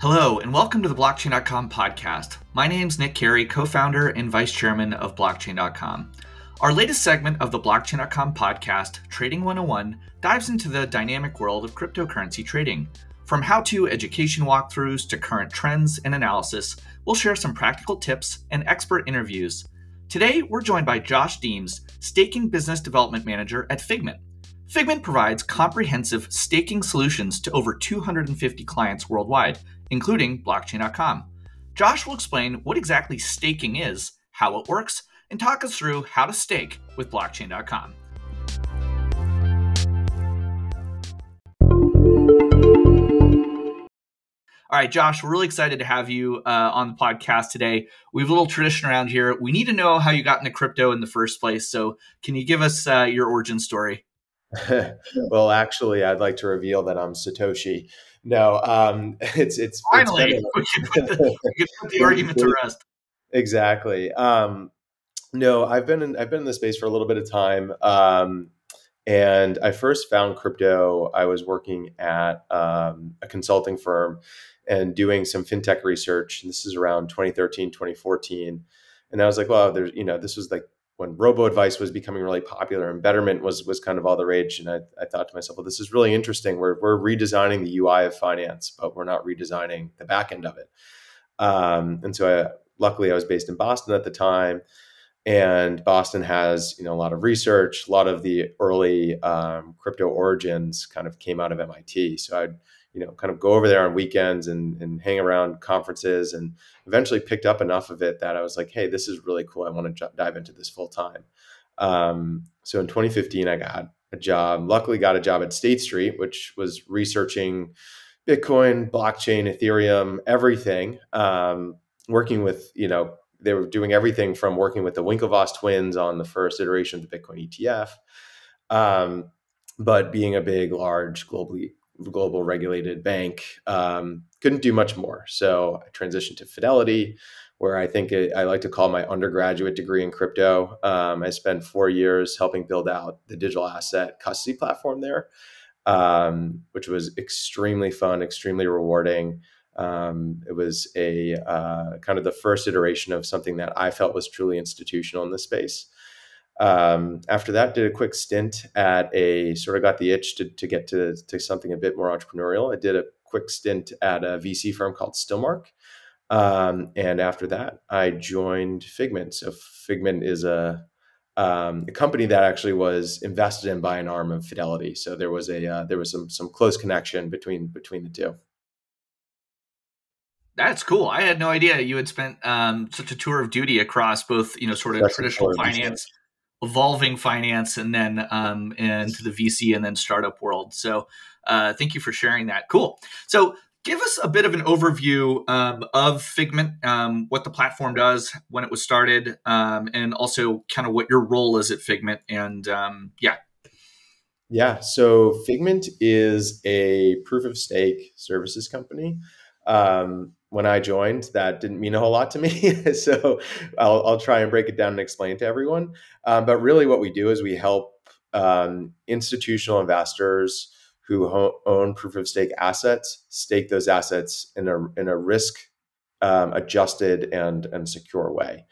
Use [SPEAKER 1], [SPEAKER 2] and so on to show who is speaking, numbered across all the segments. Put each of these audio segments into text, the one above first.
[SPEAKER 1] Hello, and welcome to the Blockchain.com podcast. My name is Nick Carey, co founder and vice chairman of Blockchain.com. Our latest segment of the Blockchain.com podcast, Trading 101, dives into the dynamic world of cryptocurrency trading. From how to education walkthroughs to current trends and analysis, we'll share some practical tips and expert interviews. Today, we're joined by Josh Deems, Staking Business Development Manager at Figment. Figment provides comprehensive staking solutions to over 250 clients worldwide including blockchain.com. Josh will explain what exactly staking is, how it works, and talk us through how to stake with blockchain.com. All right, Josh, we're really excited to have you uh, on the podcast today. We have a little tradition around here. We need to know how you got into crypto in the first place. So, can you give us uh, your origin story?
[SPEAKER 2] well, actually, I'd like to reveal that I'm Satoshi. No, um, it's it's
[SPEAKER 1] finally it's we, can put the, we can put the argument to rest.
[SPEAKER 2] Exactly. Um, no, I've been in I've been in the space for a little bit of time. Um, and I first found crypto. I was working at um, a consulting firm and doing some fintech research. And this is around 2013, 2014. And I was like, well, there's, you know, this was like when robo advice was becoming really popular and betterment was was kind of all the rage. And I, I thought to myself well this is really interesting. We're, we're redesigning the ui of finance but we're not redesigning the back end of it. Um, and so I, luckily i was based in boston at the time. And boston has you know a lot of research. A lot of the early um, crypto origins kind of came out of mit so i'd you know, kind of go over there on weekends and, and hang around conferences and eventually picked up enough of it that I was like, hey, this is really cool. I want to j- dive into this full time. Um, so in 2015, I got a job, luckily got a job at State Street, which was researching Bitcoin, blockchain, Ethereum, everything, um, working with, you know, they were doing everything from working with the Winklevoss twins on the first iteration of the Bitcoin ETF. Um, but being a big, large, globally global regulated bank, um, couldn't do much more. So I transitioned to Fidelity, where I think it, I like to call my undergraduate degree in crypto. Um, I spent four years helping build out the digital asset custody platform there, um, which was extremely fun, extremely rewarding. Um, it was a uh, kind of the first iteration of something that I felt was truly institutional in the space. Um, after that, did a quick stint at a sort of got the itch to, to get to, to something a bit more entrepreneurial. I did a quick stint at a VC firm called Stillmark. Um, and after that, I joined Figment. So Figment is a, um, a company that actually was invested in by an arm of Fidelity. So there was a uh, there was some some close connection between between the two.
[SPEAKER 1] That's cool. I had no idea you had spent um, such a tour of duty across both, you know, sort of That's traditional finance evolving finance and then um, into the VC and then startup world. So uh, thank you for sharing that. Cool. So give us a bit of an overview um, of Figment, um, what the platform does, when it was started, um, and also kind of what your role is at Figment. And um, yeah.
[SPEAKER 2] Yeah. So Figment is a proof of stake services company. Um, when I joined, that didn't mean a whole lot to me. so I'll, I'll, try and break it down and explain to everyone. Um, but really, what we do is we help um, institutional investors who ho- own proof of stake assets stake those assets in a in a risk um, adjusted and and secure way.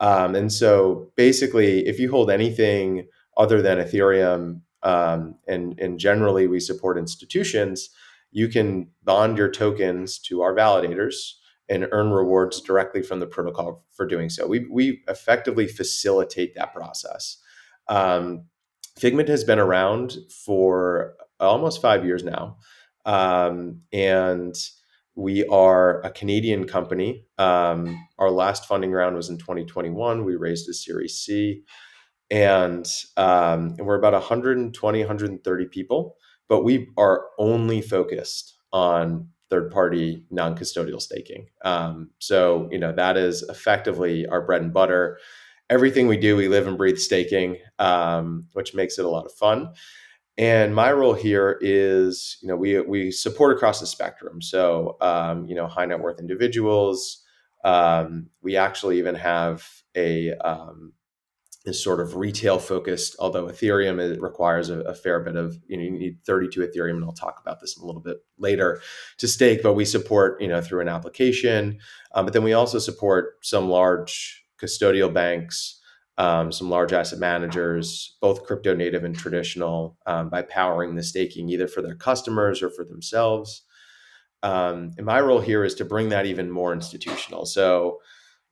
[SPEAKER 2] Um, and so, basically, if you hold anything other than Ethereum, um, and and generally we support institutions you can bond your tokens to our validators and earn rewards directly from the protocol for doing so. We, we effectively facilitate that process. Um, Figment has been around for almost five years now. Um, and we are a Canadian company. Um, our last funding round was in 2021. We raised a Series C. And, um, and we're about 120, 130 people but we are only focused on third party non custodial staking. Um, so, you know, that is effectively our bread and butter. Everything we do, we live and breathe staking, um, which makes it a lot of fun. And my role here is, you know, we we support across the spectrum. So, um, you know, high net worth individuals. Um, we actually even have a um, is sort of retail focused, although Ethereum it requires a, a, fair bit of, you know, you need 32 Ethereum, and I'll talk about this a little bit later to stake, but we support, you know, through an application. Um, but then we also support some large custodial banks, um, some large asset managers, both crypto native and traditional, um, by powering the staking either for their customers or for themselves. Um, and my role here is to bring that even more institutional. So,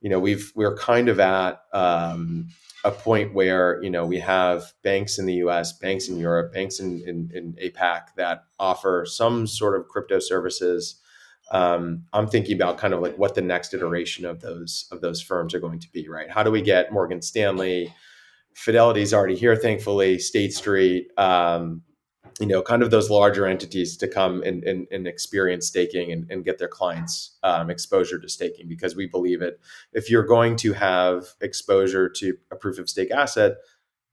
[SPEAKER 2] you know, we've we're kind of at um, a point where you know we have banks in the U.S., banks in Europe, banks in, in, in APAC that offer some sort of crypto services. Um, I'm thinking about kind of like what the next iteration of those of those firms are going to be. Right? How do we get Morgan Stanley? Fidelity's already here, thankfully. State Street, um, you know, kind of those larger entities to come and, and, and experience staking and, and, get their clients um, exposure to staking because we believe it. If you're going to have exposure to a proof of stake asset,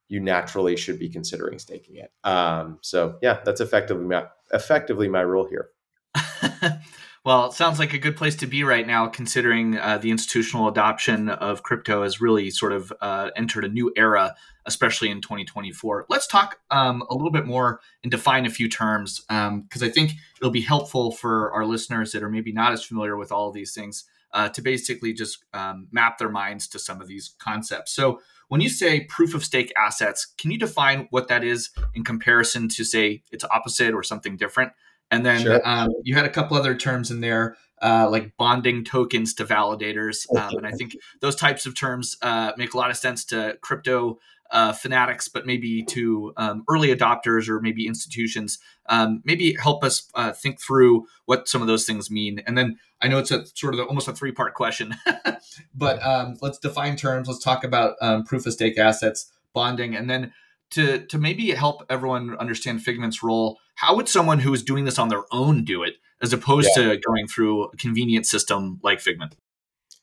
[SPEAKER 2] you naturally should be considering staking it. Um, so yeah, that's effectively my, effectively my rule here.
[SPEAKER 1] Well, it sounds like a good place to be right now, considering uh, the institutional adoption of crypto has really sort of uh, entered a new era, especially in 2024. Let's talk um, a little bit more and define a few terms, because um, I think it'll be helpful for our listeners that are maybe not as familiar with all of these things uh, to basically just um, map their minds to some of these concepts. So, when you say proof of stake assets, can you define what that is in comparison to, say, its opposite or something different? And then sure. um, you had a couple other terms in there, uh, like bonding tokens to validators. Um, and I think those types of terms uh, make a lot of sense to crypto uh, fanatics, but maybe to um, early adopters or maybe institutions. Um, maybe help us uh, think through what some of those things mean. And then I know it's a sort of a, almost a three part question, but um, let's define terms. Let's talk about um, proof of stake assets, bonding, and then to to maybe help everyone understand Figment's role how would someone who is doing this on their own do it as opposed yeah. to going through a convenient system like Figment?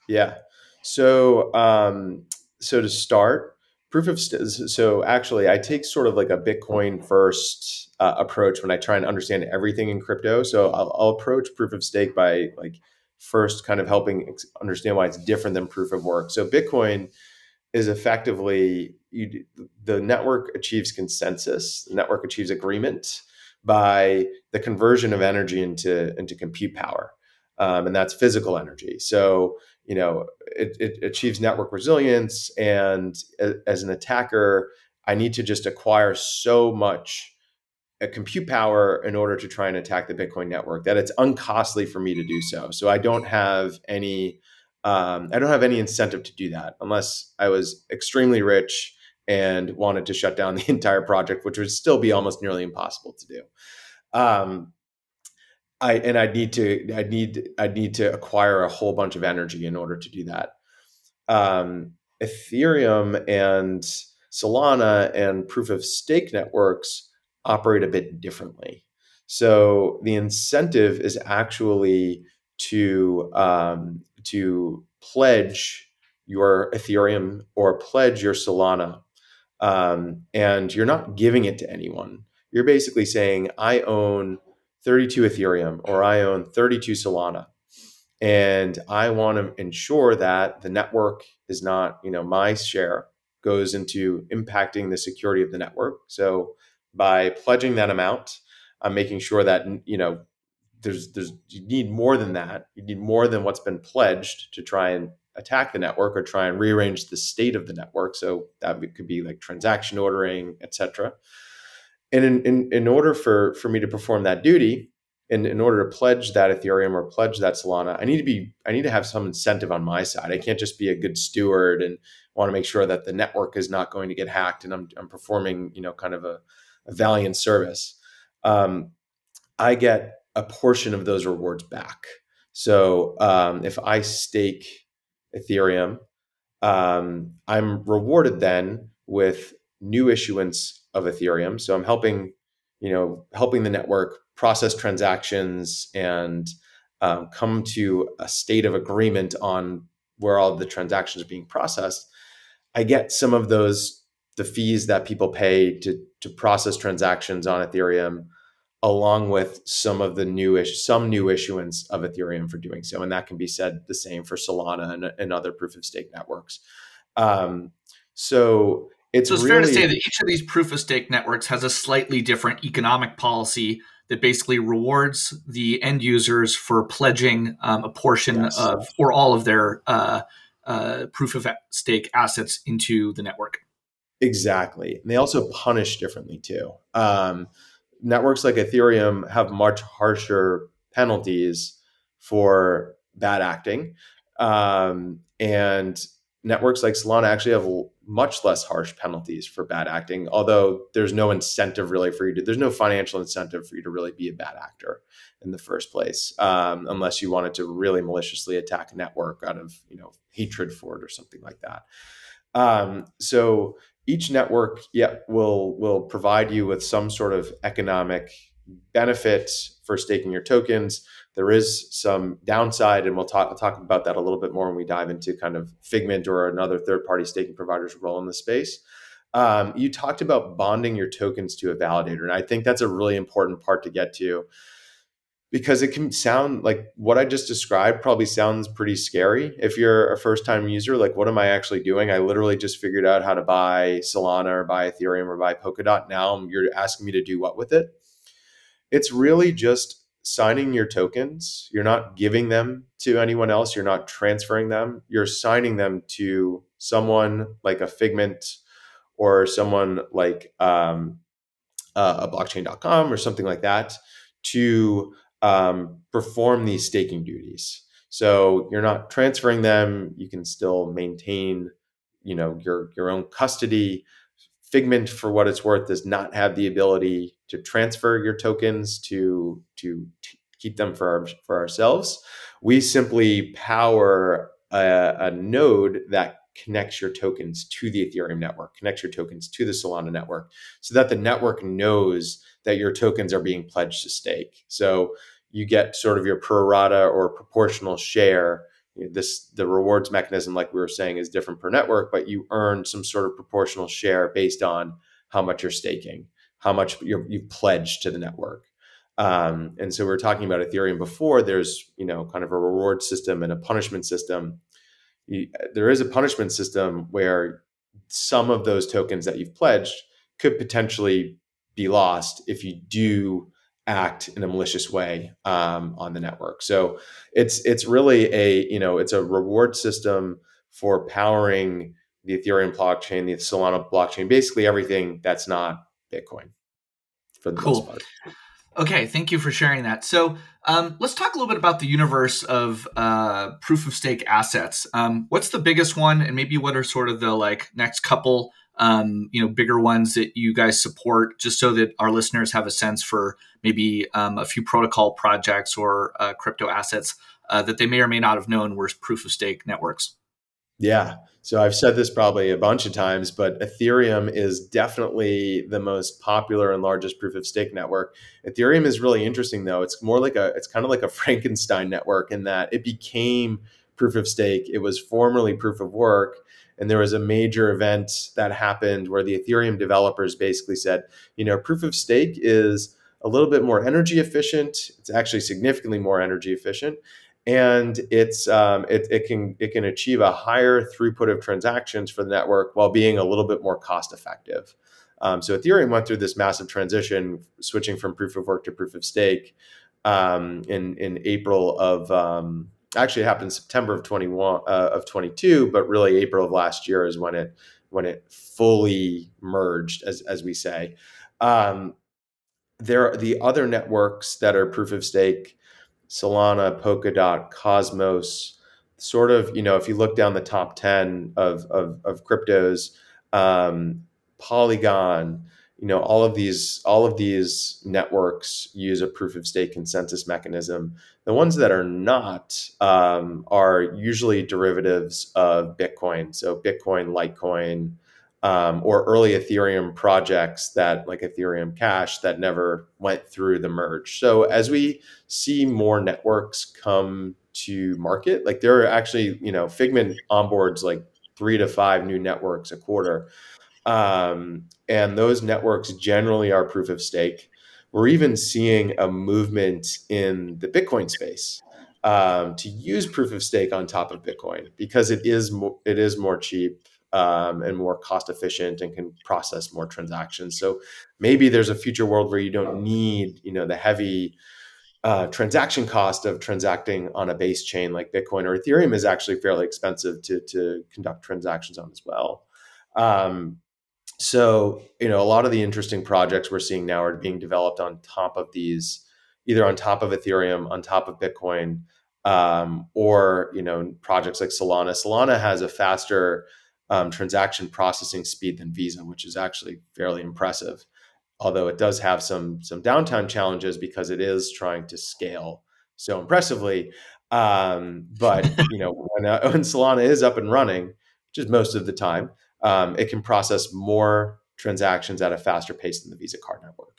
[SPEAKER 2] Yeah. So, um, so to start, proof of st- so actually, I take sort of like a Bitcoin first uh, approach when I try and understand everything in crypto. So I'll, I'll approach proof of stake by like first kind of helping understand why it's different than proof of work. So Bitcoin is effectively you, the network achieves consensus, the network achieves agreement by the conversion of energy into into compute power, um, and that's physical energy. So you know it, it achieves network resilience, and as an attacker, I need to just acquire so much uh, compute power in order to try and attack the Bitcoin network that it's uncostly for me to do so. So I don't have any um, I don't have any incentive to do that unless I was extremely rich and wanted to shut down the entire project, which would still be almost nearly impossible to do. Um, I and I'd need to I need I need to acquire a whole bunch of energy in order to do that. Um, Ethereum and Solana and proof of stake networks operate a bit differently. So the incentive is actually to um, to pledge your Ethereum or pledge your Solana um, and you're not giving it to anyone. You're basically saying, I own 32 Ethereum or I own 32 Solana. And I want to ensure that the network is not, you know, my share goes into impacting the security of the network. So by pledging that amount, I'm making sure that, you know, there's, there's, you need more than that. You need more than what's been pledged to try and attack the network or try and rearrange the state of the network. So that could be like transaction ordering, etc. And in, in, in order for, for me to perform that duty, in, in order to pledge that Ethereum or pledge that Solana, I need to be I need to have some incentive on my side. I can't just be a good steward and want to make sure that the network is not going to get hacked and I'm, I'm performing you know kind of a, a valiant service. Um, I get a portion of those rewards back. So um, if I stake Ethereum, um, I'm rewarded then with new issuance of Ethereum. So I'm helping, you know, helping the network process transactions and um, come to a state of agreement on where all the transactions are being processed. I get some of those the fees that people pay to to process transactions on Ethereum along with some of the new newish some new issuance of ethereum for doing so and that can be said the same for solana and, and other proof of stake networks um, So it's
[SPEAKER 1] so it's
[SPEAKER 2] really,
[SPEAKER 1] fair to say that each of these proof of stake networks has a slightly different economic policy that basically rewards the end users for pledging um, a portion yes. of or all of their uh, uh, proof of stake assets into the network.
[SPEAKER 2] Exactly. And they also punish differently too. Um, networks like Ethereum have much harsher penalties for bad acting. Um, and networks like Solana actually have much less harsh penalties for bad acting, although there's no incentive really for you to, there's no financial incentive for you to really be a bad actor in the first place, um, unless you wanted to really maliciously attack a network out of, you know, hatred for it or something like that. Um, so each network, yeah, will will provide you with some sort of economic benefit for staking your tokens. There is some downside, and we'll talk I'll talk about that a little bit more when we dive into kind of Figment or another third party staking provider's role in the space. Um, you talked about bonding your tokens to a validator, and I think that's a really important part to get to because it can sound like what I just described probably sounds pretty scary if you're a first time user. Like, what am I actually doing? I literally just figured out how to buy Solana or buy Ethereum or buy Polkadot. Now you're asking me to do what with it? It's really just signing your tokens. You're not giving them to anyone else, you're not transferring them. You're signing them to someone like a Figment or someone like um, uh, a blockchain.com or something like that to um, perform these staking duties. So you're not transferring them. You can still maintain, you know, your your own custody. Figment, for what it's worth, does not have the ability to transfer your tokens to to t- keep them for our, for ourselves. We simply power a, a node that connects your tokens to the Ethereum network, connects your tokens to the Solana network, so that the network knows that your tokens are being pledged to stake. So you get sort of your pro rata or proportional share. This the rewards mechanism, like we were saying, is different per network, but you earn some sort of proportional share based on how much you're staking, how much you you pledge to the network. Um, and so we are talking about Ethereum before. There's you know kind of a reward system and a punishment system. You, there is a punishment system where some of those tokens that you've pledged could potentially be lost if you do act in a malicious way um, on the network. So it's it's really a you know it's a reward system for powering the Ethereum blockchain, the Solana blockchain, basically everything that's not Bitcoin
[SPEAKER 1] for the cool. most part. Okay, thank you for sharing that. So um, let's talk a little bit about the universe of uh, proof of stake assets. Um, what's the biggest one, and maybe what are sort of the like next couple um, you know, bigger ones that you guys support, just so that our listeners have a sense for maybe um, a few protocol projects or uh, crypto assets uh, that they may or may not have known were proof of stake networks.
[SPEAKER 2] Yeah. So I've said this probably a bunch of times, but Ethereum is definitely the most popular and largest proof of stake network. Ethereum is really interesting though. It's more like a it's kind of like a Frankenstein network in that it became proof of stake. It was formerly proof of work and there was a major event that happened where the Ethereum developers basically said, you know, proof of stake is a little bit more energy efficient. It's actually significantly more energy efficient, and it's um, it, it can it can achieve a higher throughput of transactions for the network while being a little bit more cost effective. Um, so Ethereum went through this massive transition, switching from proof of work to proof of stake um, in in April of um, actually happened September of 21 uh, of 22, but really April of last year is when it when it fully merged, as as we say. Um, there are the other networks that are proof of stake, Solana, Polkadot, Cosmos. Sort of, you know, if you look down the top 10 of, of, of cryptos, um, Polygon, you know all of these all of these networks use a proof of stake consensus mechanism the ones that are not um, are usually derivatives of bitcoin so bitcoin litecoin um, or early ethereum projects that like ethereum cash that never went through the merge so as we see more networks come to market like there are actually you know figment onboards like three to five new networks a quarter um, and those networks generally are proof of stake. We're even seeing a movement in the Bitcoin space um, to use proof of stake on top of Bitcoin because it is mo- it is more cheap. Um, and more cost efficient and can process more transactions. So maybe there's a future world where you don't need you know the heavy uh, transaction cost of transacting on a base chain like Bitcoin or Ethereum is actually fairly expensive to to conduct transactions on as well. Um, so you know a lot of the interesting projects we're seeing now are being developed on top of these, either on top of Ethereum, on top of Bitcoin, um, or you know projects like Solana. Solana has a faster um, transaction processing speed than Visa, which is actually fairly impressive although it does have some some downtime challenges because it is trying to scale so impressively. Um, but you know, when, uh, when, Solana is up and running, which is most of the time, um, it can process more transactions at a faster pace than the Visa card network.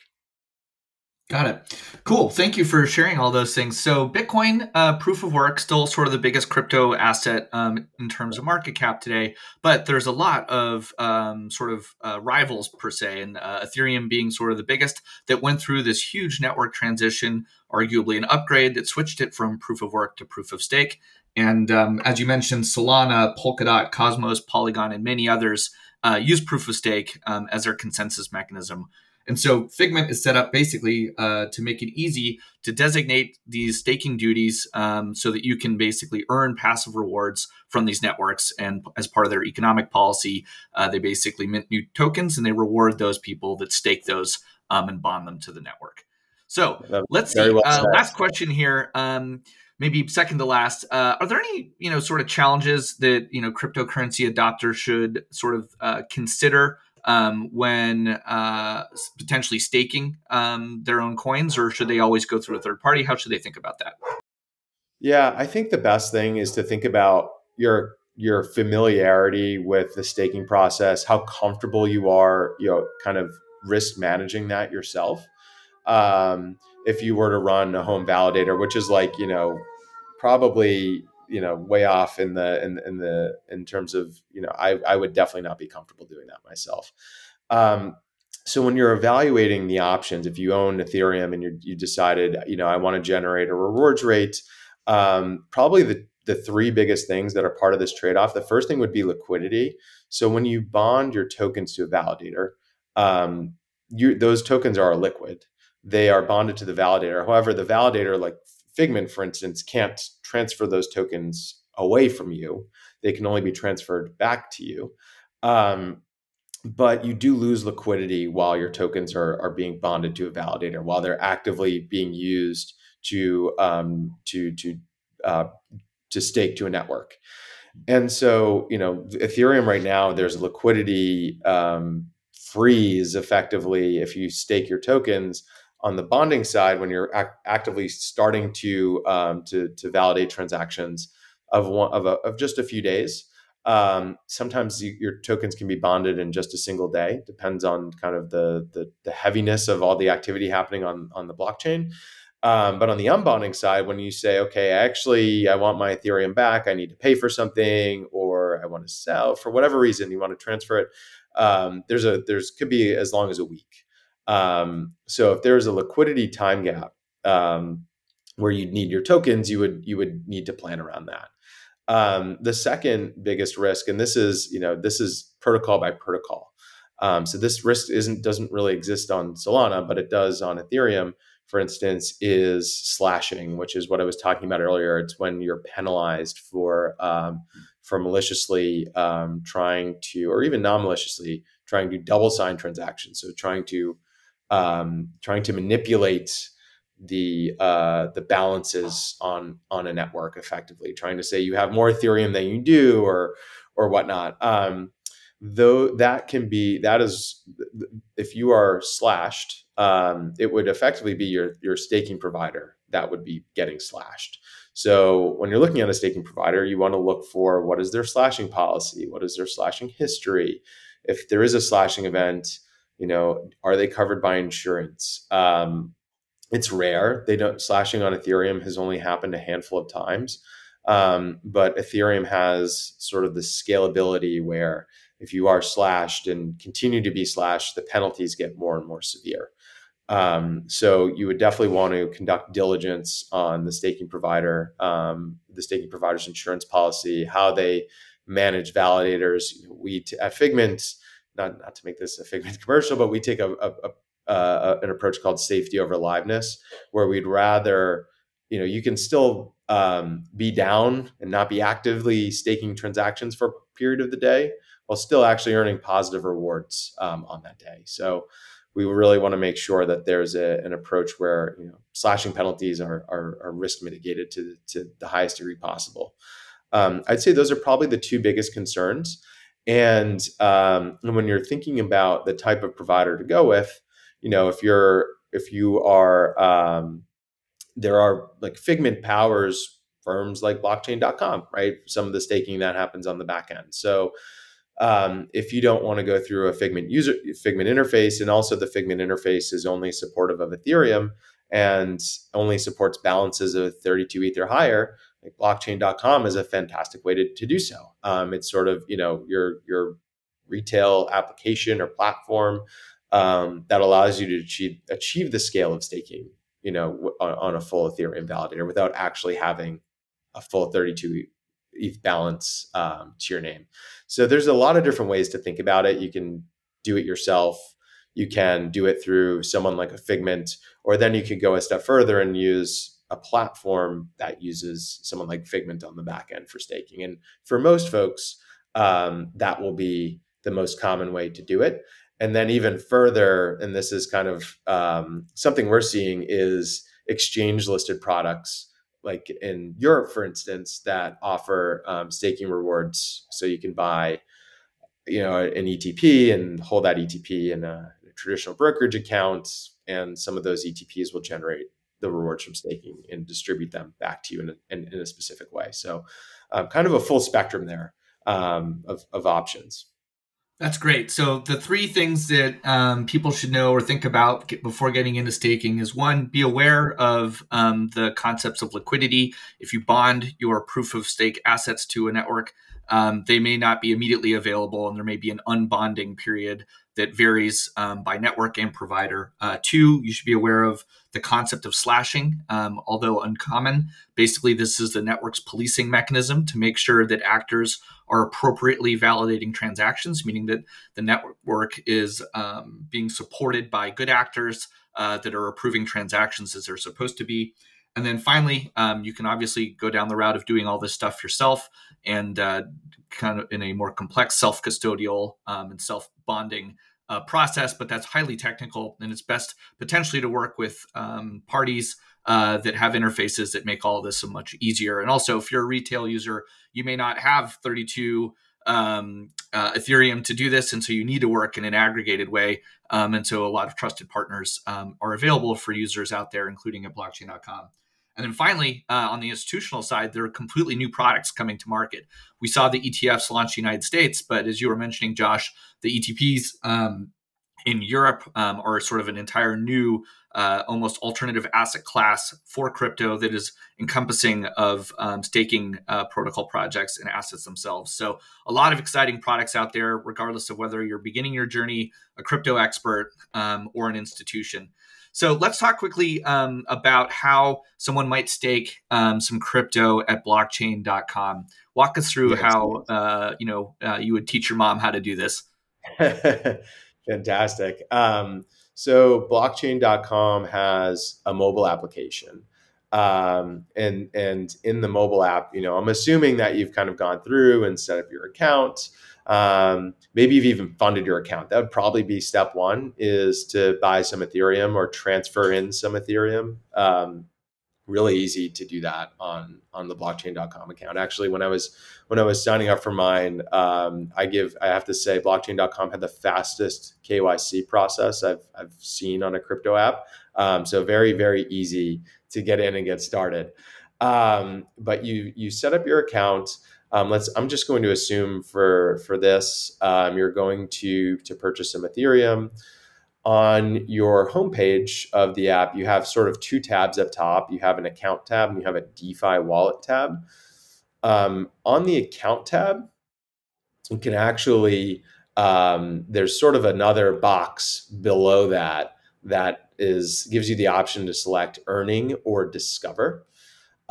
[SPEAKER 1] Got it. Cool. Thank you for sharing all those things. So, Bitcoin uh, proof of work still sort of the biggest crypto asset um, in terms of market cap today, but there's a lot of um, sort of uh, rivals per se, and uh, Ethereum being sort of the biggest that went through this huge network transition, arguably an upgrade that switched it from proof of work to proof of stake. And um, as you mentioned, Solana, Polkadot, Cosmos, Polygon, and many others uh, use proof of stake um, as their consensus mechanism and so Figment is set up basically uh, to make it easy to designate these staking duties um, so that you can basically earn passive rewards from these networks. And as part of their economic policy, uh, they basically mint new tokens and they reward those people that stake those um, and bond them to the network. So let's see. Well uh, last question here. Um, maybe second to last. Uh, are there any you know sort of challenges that you know cryptocurrency adopters should sort of uh, consider um, when uh, potentially staking um, their own coins, or should they always go through a third party? How should they think about that?
[SPEAKER 2] Yeah, I think the best thing is to think about your your familiarity with the staking process, how comfortable you are, you know, kind of risk managing that yourself. Um, if you were to run a home validator, which is like, you know, probably you know way off in the in, in the in terms of you know I, I would definitely not be comfortable doing that myself. Um, so when you're evaluating the options if you own ethereum and you you decided you know i want to generate a rewards rate um, probably the the three biggest things that are part of this trade-off the first thing would be liquidity. So when you bond your tokens to a validator um, you, those tokens are liquid. They are bonded to the validator. However the validator like Figment, for instance, can't transfer those tokens away from you. They can only be transferred back to you. Um, but you do lose liquidity while your tokens are, are being bonded to a validator, while they're actively being used to um, to to uh, to stake to a network. And so, you know, Ethereum right now, there's liquidity um, freeze effectively if you stake your tokens on the bonding side, when you're ac- actively starting to, um, to to validate transactions of one of, a, of just a few days, um, sometimes you, your tokens can be bonded in just a single day. Depends on kind of the, the, the heaviness of all the activity happening on on the blockchain. Um, but on the unbonding side, when you say, okay, actually, I want my Ethereum back, I need to pay for something, or I want to sell for whatever reason, you want to transfer it. Um, there's a there's could be as long as a week. Um, so if there's a liquidity time gap um, where you'd need your tokens, you would you would need to plan around that. Um, the second biggest risk, and this is you know this is protocol by protocol. Um, so this risk isn't doesn't really exist on Solana, but it does on Ethereum. For instance, is slashing, which is what I was talking about earlier. It's when you're penalized for um, for maliciously um, trying to, or even non maliciously trying to double sign transactions. So trying to um, trying to manipulate the uh, the balances on on a network effectively, trying to say you have more Ethereum than you do, or or whatnot. Um, though that can be that is if you are slashed, um, it would effectively be your your staking provider that would be getting slashed. So when you're looking at a staking provider, you want to look for what is their slashing policy, what is their slashing history. If there is a slashing event, you know are they covered by insurance? Um, it's rare. They don't slashing on ethereum has only happened a handful of times. Um, but ethereum has sort of the scalability where if you are slashed and continue to be slashed the penalties get more and more severe. Um, so you would definitely want to conduct diligence on the staking provider um, the staking provider's insurance policy how they manage validators. We at Figment, not not to make this a Figment commercial, but we take a, a, a uh, an approach called safety over liveness, where we'd rather, you know, you can still um, be down and not be actively staking transactions for a period of the day while still actually earning positive rewards um, on that day. So we really want to make sure that there's a, an approach where you know slashing penalties are, are, are risk mitigated to, to the highest degree possible. Um, I'd say those are probably the two biggest concerns. And, um, when you're thinking about the type of provider to go with, you know, if you're if you are um, there are like Figment powers firms like blockchain.com, right? Some of the staking that happens on the back end. So um, if you don't want to go through a Figment user Figment interface, and also the Figment interface is only supportive of Ethereum and only supports balances of 32 ETH or higher, like blockchain.com is a fantastic way to, to do so. Um, it's sort of, you know, your your retail application or platform um, that allows you to achieve achieve the scale of staking you know, on, on, a full Ethereum validator without actually having a full 32 ETH balance um, to your name. So there's a lot of different ways to think about it. You can do it yourself. You can do it through someone like a Figment, or then you could go a step further and use a platform that uses someone like Figment on the back end for staking. And for most folks, um, that will be the most common way to do it and then even further and this is kind of um, something we're seeing is exchange listed products like in europe for instance that offer um, staking rewards so you can buy you know an etp and hold that etp in a, a traditional brokerage account and some of those etps will generate the rewards from staking and distribute them back to you in a, in, in a specific way so um, kind of a full spectrum there um, of, of options
[SPEAKER 1] that's great. So the three things that um, people should know or think about before getting into staking is one, be aware of um, the concepts of liquidity. If you bond your proof of stake assets to a network, um, they may not be immediately available, and there may be an unbonding period that varies um, by network and provider. Uh, two, you should be aware of the concept of slashing, um, although uncommon. Basically, this is the network's policing mechanism to make sure that actors are appropriately validating transactions, meaning that the network is um, being supported by good actors uh, that are approving transactions as they're supposed to be. And then finally, um, you can obviously go down the route of doing all this stuff yourself and uh, kind of in a more complex self custodial um, and self bonding uh, process, but that's highly technical and it's best potentially to work with um, parties uh, that have interfaces that make all this much easier. And also, if you're a retail user, you may not have 32 um, uh, Ethereum to do this, and so you need to work in an aggregated way. Um, and so, a lot of trusted partners um, are available for users out there, including at blockchain.com. And then finally, uh, on the institutional side, there are completely new products coming to market. We saw the ETFs launch in the United States, but as you were mentioning, Josh, the ETPs um, in Europe um, are sort of an entire new, uh, almost alternative asset class for crypto that is encompassing of um, staking uh, protocol projects and assets themselves. So a lot of exciting products out there, regardless of whether you're beginning your journey, a crypto expert, um, or an institution. So let's talk quickly um, about how someone might stake um, some crypto at blockchain.com. Walk us through yeah, how uh, you know uh, you would teach your mom how to do this.
[SPEAKER 2] Fantastic. Um, so blockchain.com has a mobile application. Um, and and in the mobile app, you know, I'm assuming that you've kind of gone through and set up your account. Um, maybe you've even funded your account. That would probably be step one: is to buy some Ethereum or transfer in some Ethereum. Um, really easy to do that on on the blockchain.com account. Actually when i was when i was signing up for mine um, i give i have to say blockchain.com had the fastest kyc process i've, I've seen on a crypto app. Um, so very very easy to get in and get started. Um, but you you set up your account. Um, let's i'm just going to assume for for this um, you're going to to purchase some ethereum on your homepage of the app, you have sort of two tabs up top. You have an account tab and you have a DeFi wallet tab. Um, on the account tab, you can actually, um, there's sort of another box below that that is gives you the option to select earning or discover.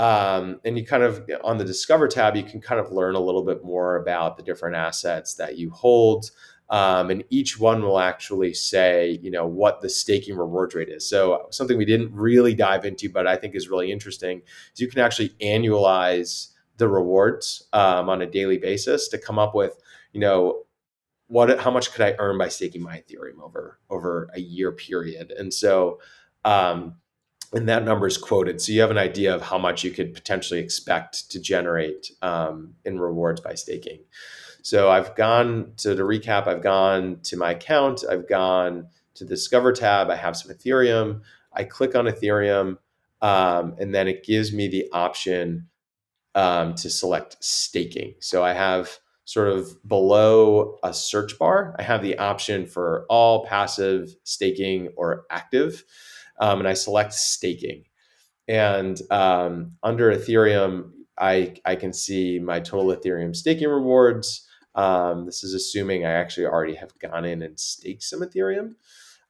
[SPEAKER 2] Um, and you kind of on the Discover tab, you can kind of learn a little bit more about the different assets that you hold. Um, and each one will actually say, you know, what the staking rewards rate is. So something we didn't really dive into, but I think is really interesting, is you can actually annualize the rewards um, on a daily basis to come up with, you know, what how much could I earn by staking my Ethereum over over a year period? And so, um, and that number is quoted, so you have an idea of how much you could potentially expect to generate um, in rewards by staking. So I've gone to the recap, I've gone to my account, I've gone to the Discover tab, I have some Ethereum. I click on Ethereum, um, and then it gives me the option um, to select staking. So I have sort of below a search bar, I have the option for all passive staking or active, um, and I select staking. And um, under Ethereum, I, I can see my total Ethereum staking rewards. Um, this is assuming I actually already have gone in and staked some Ethereum.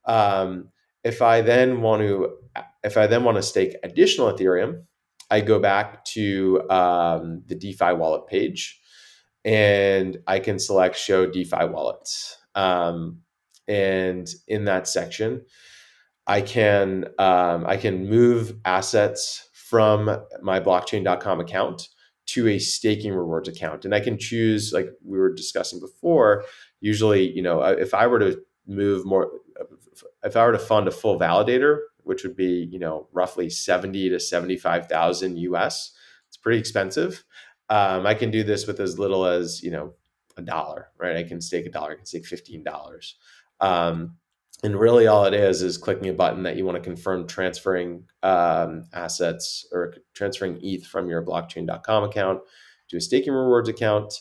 [SPEAKER 2] Um, if I then want to, if I then want to stake additional Ethereum, I go back to um, the DeFi wallet page, and I can select Show DeFi wallets. Um, and in that section, I can um, I can move assets from my blockchain.com account to a staking rewards account. And I can choose, like we were discussing before, usually, you know, if I were to move more, if I were to fund a full validator, which would be, you know, roughly 70 to 75,000 US, it's pretty expensive. Um, I can do this with as little as, you know, a dollar, right? I can stake a dollar, I can stake $15. Um, and really all it is is clicking a button that you want to confirm transferring um, assets or transferring ETH from your blockchain.com account to a staking rewards account.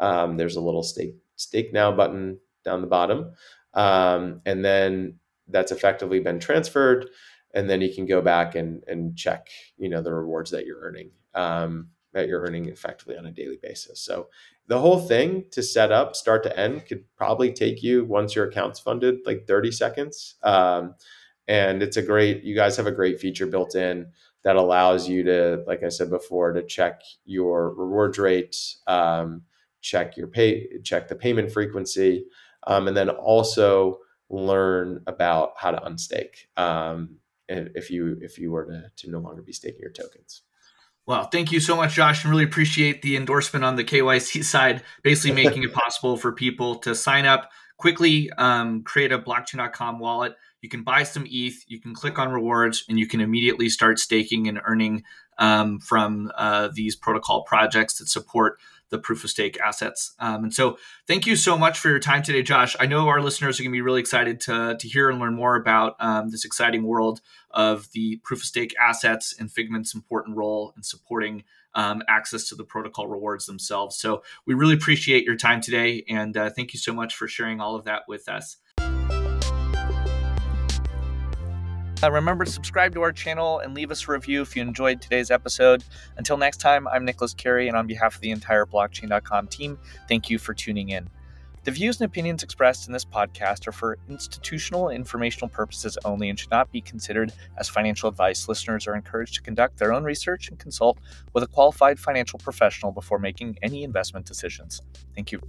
[SPEAKER 2] Um, there's a little stake stake now button down the bottom, um, and then that's effectively been transferred. And then you can go back and and check, you know, the rewards that you're earning um, that you're earning effectively on a daily basis. So the whole thing to set up start to end could probably take you once your account's funded like 30 seconds um, and it's a great you guys have a great feature built in that allows you to like i said before to check your rewards rate um, check your pay check the payment frequency um, and then also learn about how to unstake um, if you if you were to, to no longer be staking your tokens
[SPEAKER 1] well, thank you so much, Josh, and really appreciate the endorsement on the KYC side, basically making it possible for people to sign up quickly, um, create a blockchain.com wallet. You can buy some ETH, you can click on rewards, and you can immediately start staking and earning um, from uh, these protocol projects that support the proof of stake assets. Um, and so, thank you so much for your time today, Josh. I know our listeners are going to be really excited to, to hear and learn more about um, this exciting world of the proof of stake assets and Figment's important role in supporting um, access to the protocol rewards themselves. So, we really appreciate your time today. And uh, thank you so much for sharing all of that with us. Uh, remember to subscribe to our channel and leave us a review if you enjoyed today's episode. Until next time, I'm Nicholas Carey, and on behalf of the entire blockchain.com team, thank you for tuning in. The views and opinions expressed in this podcast are for institutional and informational purposes only and should not be considered as financial advice. Listeners are encouraged to conduct their own research and consult with a qualified financial professional before making any investment decisions. Thank you.